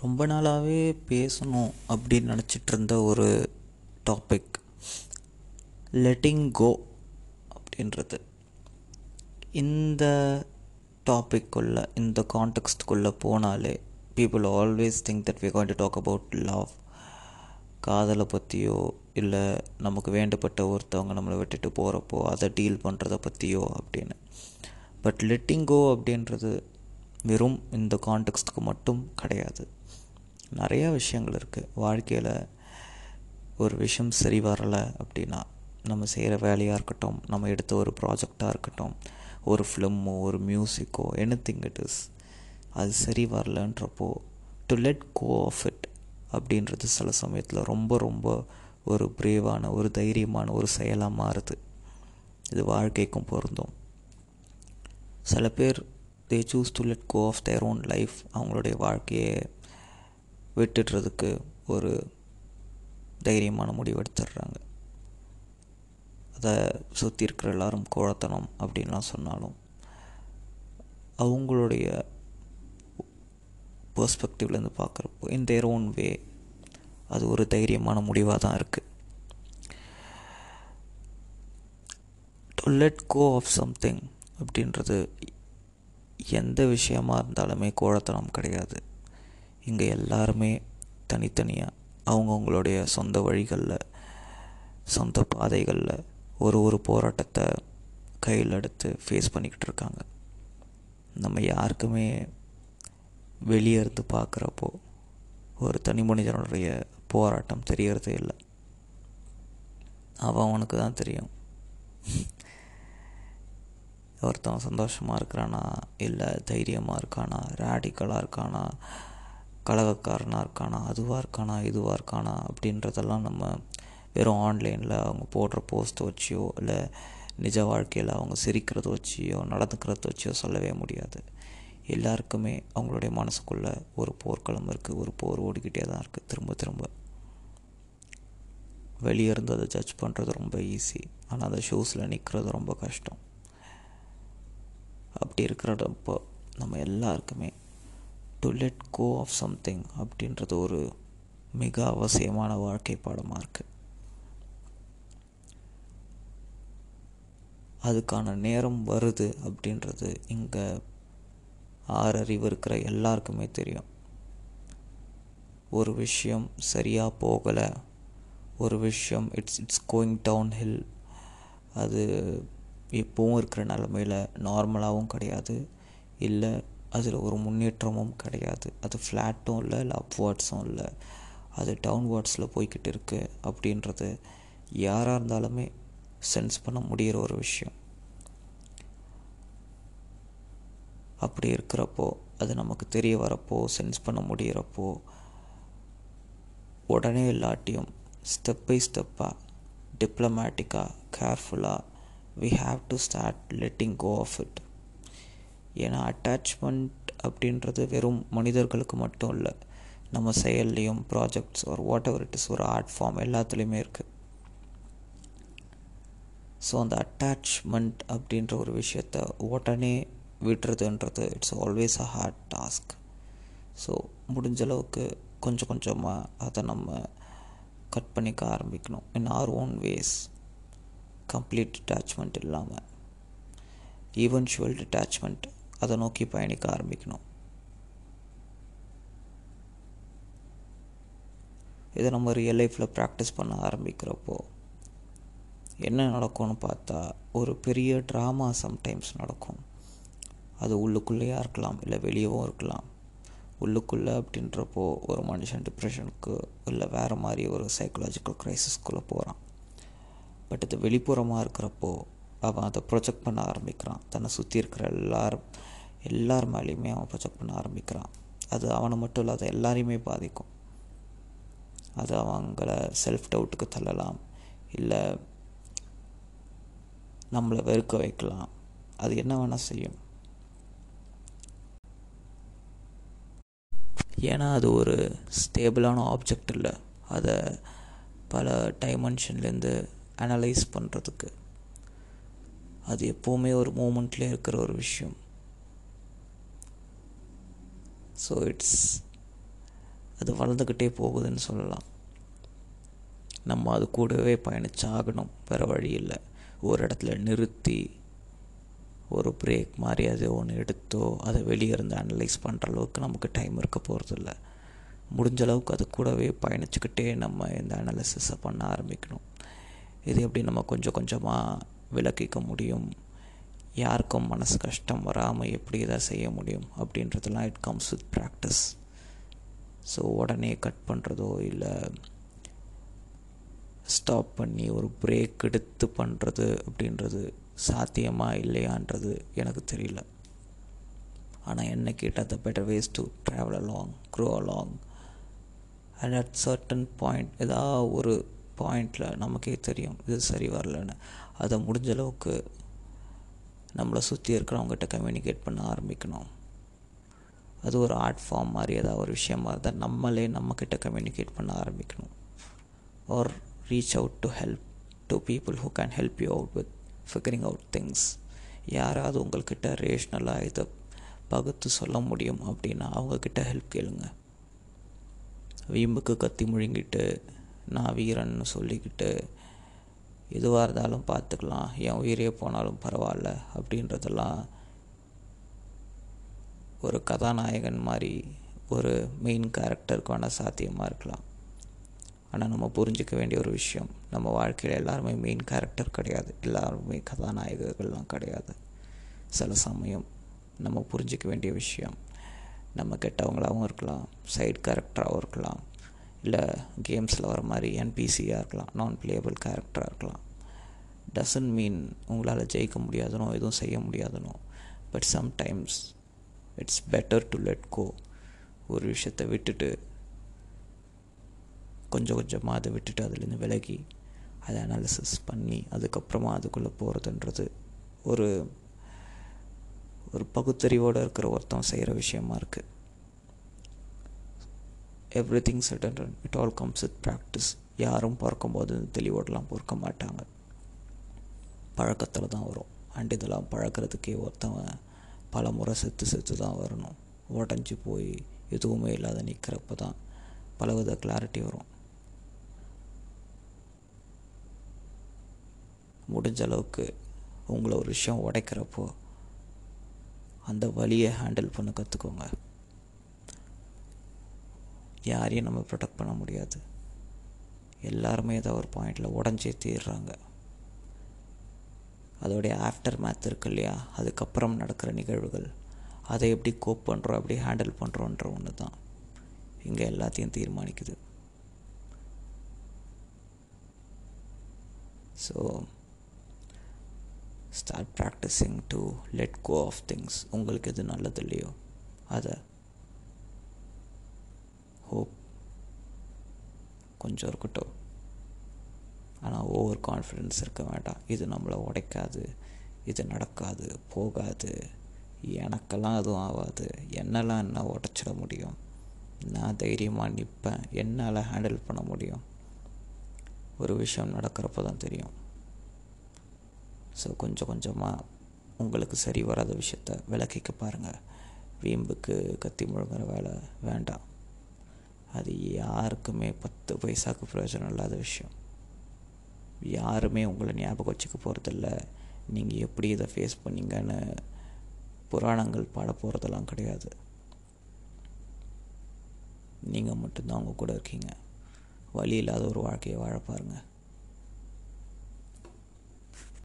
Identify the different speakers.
Speaker 1: ரொம்ப நாளாகவே பேசணும் அப்படின்னு நினச்சிட்டு இருந்த ஒரு டாபிக் லெட்டிங் கோ அப்படின்றது. இந்த டாபிக்குள்ளே இந்த கான்டெக்ஸ்டுக்குள்ளே போனாலே people always think that we going to talk about love காதலை பற்றியோ இல்லை நமக்கு வேண்டப்பட்ட ஒருத்தவங்க நம்மளை விட்டுட்டு போகிறப்போ அதை டீல் பண்ணுறத பற்றியோ அப்படின்னு. பட் லெட்டிங் கோ அப்படின்றது வெறும் இந்த கான்டெக்ஸ்டுக்கு மட்டும் கிடையாது. நிறையா விஷயங்கள் இருக்குது வாழ்க்கையில் ஒரு விஷயம் சரி வரலை அப்படின்னா நம்ம செய்கிற வேலையாக இருக்கட்டும் நம்ம எடுத்த ஒரு ப்ராஜெக்டாக இருக்கட்டும் ஒரு ஃபிலிமோ ஒரு மியூசிக்கோ எனி திங் இட் இஸ் அது சரி வரலன்றப்போ to let go of it அப்படின்றது சில சமயத்தில் ரொம்ப ரொம்ப ஒரு பிரேவான ஒரு தைரியமான ஒரு செயலாக மாறுது. இது வாழ்க்கைக்கும் பொருந்தும். சில பேர் they choose to let go of their own life அவங்களுடைய வாழ்க்கையை விட்டுடுறதுக்கு ஒரு தைரியமான முடிவு எடுத்துடுறாங்க. அதை சுற்றி இருக்கிற எல்லாரும் கோழத்தனம் அப்படின்லாம் சொன்னாலும் அவங்களுடைய பர்ஸ்பெக்டிவ்லேருந்து பார்க்குறப்போ இன் தேர் ஓன் வே அது ஒரு தைரியமான முடிவாக தான் இருக்குது to let go of something அப்படின்றது எந்த விஷயமாக இருந்தாலுமே கோழத்தனம் கிடையாது. இங்கே எல்லாருமே தனித்தனியாக அவங்கவுங்களுடைய சொந்த வழிகளில் சொந்த பாதைகளில் ஒரு ஒரு போராட்டத்தை கையில் எடுத்து ஃபேஸ் பண்ணிக்கிட்டு இருக்காங்க. நம்ம யாருக்குமே வெளியே இருந்து பார்க்குறப்போ ஒரு தனி மனிதனுடைய போராட்டம் தெரியறதே இல்லை. அவன் அவனுக்கு தான் தெரியும். ஒருத்தன் சந்தோஷமாக இருக்கிறானா? இல்லை தைரியமாக இருக்கானா? ரேடிக்கலாக இருக்கானா? கலகக்காரனாக இருக்கானா அதுவாக இருக்கானா இதுவாக இருக்கானா அப்படின்றதெல்லாம் நம்ம வெறும் ஆன்லைனில் அவங்க போடுற போஸ்ட்டை வச்சியோ இல்லை நிஜ வாழ்க்கையில் அவங்க சிரிக்கிறத வச்சியோ நடந்துக்கிறத வச்சியோ சொல்லவே முடியாது. எல்லாருக்குமே அவங்களுடைய மனசுக்குள்ளே ஒரு போர்க்களம் இருக்குது ஒரு போர் ஓடிக்கிட்டே தான் இருக்குது திரும்ப திரும்ப. வெளியே இருந்து அதை ஜட்ஜ் பண்ணுறது ரொம்ப ஈஸி ஆனால் அந்த ஷூஸில் நிற்கிறது ரொம்ப கஷ்டம். அப்படி இருக்கிறப்போ நம்ம எல்லாருக்குமே to let go of something அப்படின்றது ஒரு மிக அவசியமான வாழ்க்கை பாடமாக இருக்குது அதுக்கான நேரம் வருது அப்படின்றது இங்கே ஆறறிவு இருக்கிற எல்லாருக்குமே தெரியும். ஒரு விஷயம் சரியாக போகலை ஒரு விஷயம் it's it's going downhill அது எப்பவும் இருக்கிற நிலமையில் நார்மலாகவும் கிடையாது. இல்லை அதில் ஒரு முன்னேற்றமும் கிடையாது. அது ஃப்ளாட்டும் இல்லை இல்லை அப்வார்ட்ஸும் இல்லை. அது டவுன்வார்ட்ஸில் போய்கிட்டு இருக்குது அப்படின்றது யாராக இருந்தாலுமே சென்ஸ் பண்ண முடிகிற ஒரு விஷயம். அப்படி இருக்கிறப்போ அது நமக்கு தெரிய வரப்போ சென்ஸ் பண்ண முடிகிறப்போ உடனே இல்லாட்டியும் ஸ்டெப் பை ஸ்டெப்பாக டிப்ளமேட்டிக்காக கேர்ஃபுல்லாக we have to start letting go of it ஏன்னா அட்டாச்மெண்ட் அப்படின்றது வெறும் மனிதர்களுக்கு மட்டும் இல்லை நம்ம செயல்லையும் ப்ராஜெக்ட்ஸ் ஒரு வாட் எவர் இட் இஸ் ஒரு ஆர்ட் ஃபார்ம் எல்லாத்துலேயுமே இருக்குது ஸோ அந்த அட்டாச்மெண்ட் அப்படின்ற ஒரு விஷயத்த உடனே விடுறதுன்றது it's always a hard task so முடிஞ்ச அளவுக்கு கொஞ்சம் கொஞ்சமாக அதை நம்ம கட் பண்ணிக்க ஆரம்பிக்கணும். In our own ways complete detachment இல்லாமல் ஈவென்ச்சுவல் டிட்டாச்மெண்ட் அதை நோக்கி பயணிக்க ஆரம்பிக்கணும். இதை நம்ம ரியல் லைஃப்பில் ப்ராக்டிஸ் பண்ண ஆரம்பிக்கிறப்போ என்ன நடக்கும்னு பார்த்தா ஒரு பெரிய ட்ராமா சம்டைம்ஸ் நடக்கும். அது உள்ளுக்குள்ளேயா இருக்கலாம் இல்லை வெளியவும் இருக்கலாம். உள்ளுக்குள்ளே அப்படின்றப்போ ஒரு மனுஷன் டிப்ரெஷனுக்கு இல்லை வேறு மாதிரி ஒரு சைக்கலாஜிக்கல் க்ரைசிஸ்குள்ளே போகிறான் பட் இது வெளிப்புறமாக இருக்கிறப்போ அவன் அதை ப்ரொஜெக்ட் பண்ண ஆரம்பிக்கிறான். தன்னை சுற்றி இருக்கிற எல்லாரும் எல்லார் மேலேயுமே அவன் ப்ரொஜெக்ட் பண்ண ஆரம்பிக்கிறான். அது அவனை மட்டும் இல்லாத எல்லாரையுமே பாதிக்கும். அது அவங்கள செல்ஃப் டவுட்டுக்கு தள்ளலாம். இல்லை நம்மளை வெறுக்க வைக்கலாம். அது என்ன வேணால் செய்யும். ஏன்னா அது ஒரு ஸ்டேபிளான ஆப்ஜெக்ட் இல்லை. அதை பல டைமென்ஷன்லேருந்து அனலைஸ் பண்ணுறதுக்கு அது எப்போவுமே ஒரு மூமெண்ட்லேயே இருக்கிற ஒரு விஷயம். ஸோ இட்ஸ் அது வளர்ந்துக்கிட்டே போகுதுன்னு சொல்லலாம். நம்ம அது கூடவே பயணிச்சாகணும். வேறு வழி இல்லை. ஒரு இடத்துல நிறுத்தி ஒரு பிரேக் மாதிரி அது ஒன்று எடுத்தோ அதை வெளியே இருந்து அனலைஸ் பண்ணுற அளவுக்கு நமக்கு டைம் இருக்க போகிறதில்ல முடிஞ்ச அளவுக்கு அது கூடவே பயணிச்சுக்கிட்டே நம்ம இந்த அனாலிசிஸை பண்ண ஆரம்பிக்கணும். இது எப்படி நம்ம கொஞ்சம் கொஞ்சமாக விளக்கிக்க முடியும். யாருக்கும் மனசு கஷ்டம் வராமல் எப்படி இதை செய்ய முடியும்? அப்படின்றதெல்லாம் it comes with practice so உடனே கட் பண்ணுறதோ இல்லை ஸ்டாப் பண்ணி ஒரு பிரேக் எடுத்து பண்ணுறது அப்படின்றது சாத்தியமா இல்லையான்றது எனக்கு தெரியல. ஆனால் என்ன கேட்டால் the better ways to travel along grow along and at certain point ஏதாவது ஒரு பாயிண்டில் நமக்கே தெரியும் இது சரி வரலன்னு. அதை முடிஞ்ச அளவுக்கு நம்மளை சுற்றி இருக்கிறவங்ககிட்ட கம்யூனிகேட் பண்ண ஆரம்பிக்கணும். அது ஒரு ஆர்ட் ஃபார்ம் மாதிரி ஏதாவது ஒரு விஷயமா இருந்தால் நம்மளே நம்மக்கிட்ட கம்யூனிகேட் பண்ண ஆரம்பிக்கணும். Or reach out to help to people who can help you out with figuring out things யாராவது உங்கள்கிட்ட ரேஷ்னலாக இதை பகுத்து சொல்ல முடியும் அப்படின்னா அவங்கக்கிட்ட ஹெல்ப் கேளுங்க. வீம்புக்கு கத்தி முழுங்கிட்டு நான் வீரன்னு சொல்லிக்கிட்டு எதுவாக இருந்தாலும் பார்த்துக்கலாம். என் உயிரே போனாலும் பரவாயில்ல அப்படின்றதெல்லாம் ஒரு கதாநாயகன் மாதிரி ஒரு மெயின் கேரக்டருக்கு வேணால் சாத்தியமாக இருக்கலாம். ஆனால் நம்ம புரிஞ்சிக்க வேண்டிய ஒரு விஷயம் நம்ம வாழ்க்கையில் எல்லாருமே மெயின் கேரக்டர் கிடையாது. எல்லாருமே கதாநாயகர்கள்லாம் கிடையாது. சில சமயம் நம்ம புரிஞ்சிக்க வேண்டிய விஷயம் நம்ம கெட்டவங்களாகவும் இருக்கலாம் சைட் கேரக்டராகவும் இருக்கலாம். இல்லை கேம்ஸில் வர மாதிரி என்பிசியாக இருக்கலாம் நான் பிளேயபிள் கேரக்டராக இருக்கலாம். டசன்ட் மீன் உங்களால் ஜெயிக்க முடியாதுனோ எதுவும் செய்ய முடியாதுனோ but sometimes it's better to let go ஒரு விஷயத்தை விட்டுட்டு கொஞ்சம் கொஞ்சமாக அதை விட்டுட்டு அதுலேருந்து விலகி அதை அனாலிசிஸ் பண்ணி அதுக்கப்புறமா அதுக்குள்ளே போகிறதுன்றது ஒரு ஒரு பகுத்தறிவோடு இருக்கிற ஒருத்தன் செய்கிற விஷயமா இருக்குது everything set and it all comes with practice யாரும் பார்க்கும்போது தெளிவோடலாம் பொறுக்க மாட்டாங்க. பழக்கத்தில் தான் வரும். அண்ட் இதெல்லாம் பழக்கிறதுக்கே ஒருத்தவன் பல முறை செத்து செத்து தான் வரணும். உடஞ்சி போய் எதுவுமே இல்லாத நிற்கிறப்ப தான் பலவித கிளாரிட்டி வரும். முடிஞ்ச அளவுக்கு உங்களை ஒரு விஷயம் உடைக்கிறப்போ அந்த வழியை ஹேண்டில் பண்ண கற்றுக்கோங்க யாரையும் நம்ம ப்ரொடெக்ட் பண்ண முடியாது. எல்லாருமே ஏதோ ஒரு பாயிண்டில் உடஞ்சே தீர்றாங்க. அதோடைய ஆஃப்டர் மேத் இருக்கு இல்லையா? அதுக்கப்புறம் நடக்கிற நிகழ்வுகள். அதை எப்படி கோப் பண்ணுறோம் எப்படி ஹேண்டில் பண்ணுறோன்ற ஒன்று தான் இங்கே எல்லாத்தையும் தீர்மானிக்குது. So start practising to let go of things உங்களுக்கு எது நல்லது இல்லையோ அதை ஹோப் கொஞ்சம் இருக்கட்டும். ஆனால் ஓவர் கான்ஃபிடென்ஸ் இருக்க வேண்டாம். இது நம்மளை உடைக்காது. இது நடக்காது. போகாது. எனக்கெல்லாம் அதுவும் ஆகாது. என்னெல்லாம் என்ன உடச்சிட முடியும்? நான் தைரியமாக நிற்பேன் என்னால் ஹேண்டில் பண்ண முடியும்? ஒரு விஷயம் நடக்கிறப்ப தான் தெரியும். ஸோ கொஞ்சம் கொஞ்சமாக உங்களுக்கு சரி வராத விஷயத்த விளக்கிக்க பாருங்கள் வீம்புக்கு கத்தி முழுங்குற வேலை வேண்டாம். அது யாருக்குமே பத்து பைசாவுக்கு பிரயோஜனம் இல்லாத விஷயம். யாருமே உங்களை ஞாபகம் வச்சுக்க போகிறதில்ல நீங்கள் எப்படி இதை ஃபேஸ் பண்ணீங்கன்னு புராணங்கள் பாட போகிறதெல்லாம் கிடையாது. நீங்கள் மட்டும்தான் அவங்க கூட இருக்கீங்க. வழி இல்லாத ஒரு வாழ்க்கையை வாழ பாருங்கள்